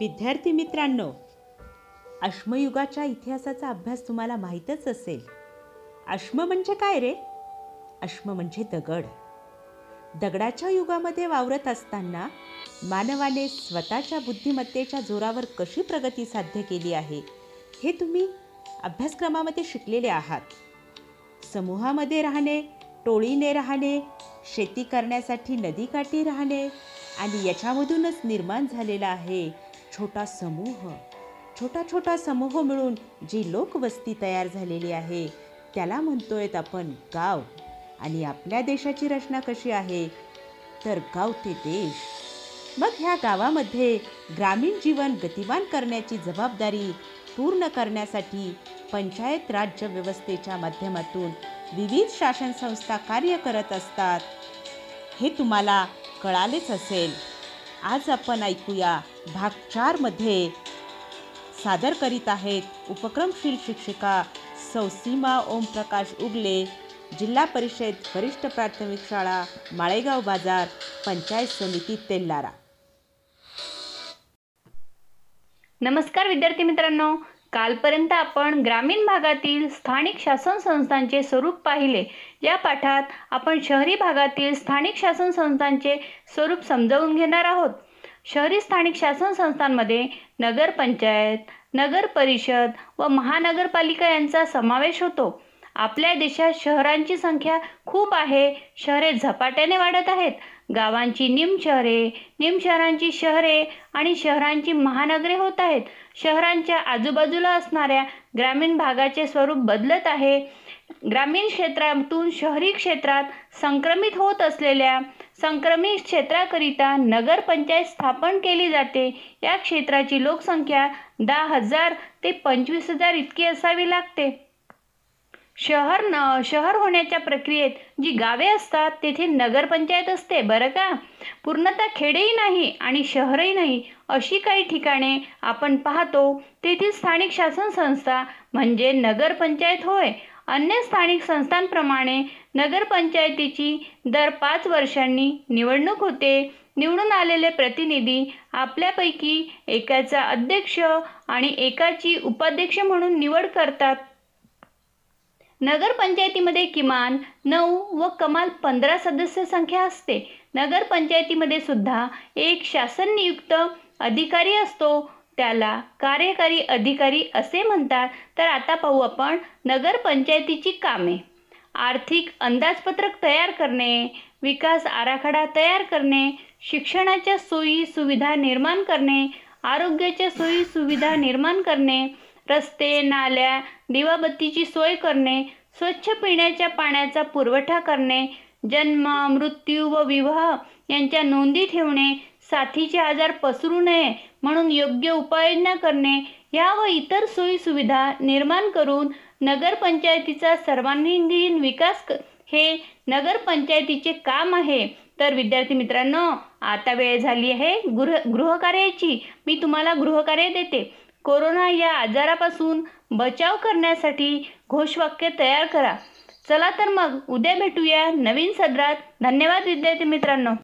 विद्यार्थी मित्रांनो अश्मयुगाच्या इतिहासाचा अभ्यास तुम्हाला माहीतच असेल. अश्म म्हणजे काय रे? अश्म म्हणजे दगड. दगडाच्या युगामध्ये वावरत असताना मानवाने स्वतःच्या बुद्धिमत्तेच्या जोरावर कशी प्रगती साध्य केली आहे हे तुम्ही अभ्यासक्रमामध्ये शिकलेले आहात. समूहामध्ये राहणे टोळीने राहणे शेती करण्यासाठी नदीकाठी राहणे आणि याच्यामधूनच निर्माण झालेला आहे छोटा समूह. छोटा छोटा समूह मिळून जी लोकवस्ती तयार झालेली आहे त्याला म्हणतोयत आपण गाव. आणि आपल्या देशाची रचना कशी आहे? तर गाव ते देश. मग ह्या गावामध्ये ग्रामीण जीवन गतिमान करण्याची जबाबदारी पूर्ण करण्यासाठी पंचायत राज्य व्यवस्थेच्या माध्यमातून विविध शासन संस्था कार्य करत असतात. हे तुम्हाला कळालेच असेल. आज आपण ऐकूया भाग चारमध्ये सादर करीत आहेत उपक्रमशील शिक्षिका सौसीमा ओमप्रकाश उगले जिल्हा परिषद वरिष्ठ प्राथमिक शाळा माळेगाव बाजार पंचायत समिती तेल्लारा नमस्कार विद्यार्थी मित्रांनो. कालपर्यंत आपण ग्रामीण भागातील स्थानिक शासन संस्थांचे स्वरूप पाहिले. या पाठात आपण शहरी भागातील स्थानिक शासन संस्थांचे स्वरूप समजावून घेणार आहोत. शहरी स्थानिक शासन संस्थांमध्ये नगरपंचायत नगर परिषद व महानगरपालिका यांचा समावेश होतो. आपल्या देशात शहरांची संख्या खूप आहे. शहरे झपाट्याने वाढत आहेत. गावांची निम शहरे निम शहरांची शहरे आणि शहरांची महानगरे होत आहेत. शहरांच्या आजूबाजूला असणाऱ्या ग्रामीण भागाचे स्वरूप बदलत आहे. ग्रामीण क्षेत्रातून शहरी क्षेत्रात संक्रमित होत असलेल्या संक्रमित क्षेत्राकरिता नगरपंचायत स्थापन केली जाते. या क्षेत्राची लोकसंख्या दहा हजार ते पंचवीस हजार इतकी असावी लागते. शहर न शहर होण्याच्या प्रक्रियेत जी गावे असतात तेथे नगरपंचायत असते बरं का? पूर्णतः खेडेही नाही आणि शहरही नाही अशी काही ठिकाणे आपण पाहतो तेथील स्थानिक शासन संस्था म्हणजे नगरपंचायत होय. अन्य स्थानिक संस्थांप्रमाणे नगरपंचायतीची दर पाच वर्षांनी निवडणूक होते. निवडून आलेले प्रतिनिधी आपल्यापैकी एकाचा अध्यक्ष आणि एकाची उपाध्यक्ष म्हणून निवड करतात. नगरपंचायतीमध्ये किमान नऊ व कमाल पंधरा सदस्य संख्या असते. नगरपंचायतीमध्ये सुद्धा एक शासन नियुक्त अधिकारी असतो. त्याला कार्यकारी अधिकारी असे म्हणतात. तर आता पाहू आपण नगरपंचायतीची कामे. आर्थिक अंदाजपत्रक तयार करणे विकास आराखडा तयार करणे शिक्षणाच्या सोयी सुविधा निर्माण करणे आरोग्याच्या सोयी सुविधा निर्माण करणे रस्ते नाल्या दिवाबत्तीची सोय करणे स्वच्छ पिण्याच्या पाण्याचा पुरवठा करणे जन्म मृत्यू व विवाह यांच्या नोंदी ठेवणे साथीचे आजार पसरू नये म्हणून योग्य उपाययोजना करणे या व इतर सोयीसुविधा निर्माण करून नगरपंचायतीचा सर्वांगीण विकास हे नगरपंचायतीचे काम आहे. तर विद्यार्थी मित्रांनो आता वेळ झाली आहे गृह गृहकार्याची. मी तुम्हाला गृहकार्य देते. कोरोना या आजारापासून बचाव करण्यासाठी घोषवाक्य तयार करा. चला तर मग उद्या भेटूया नवीन सदरात. धन्यवाद विद्यार्थी मित्रांनो.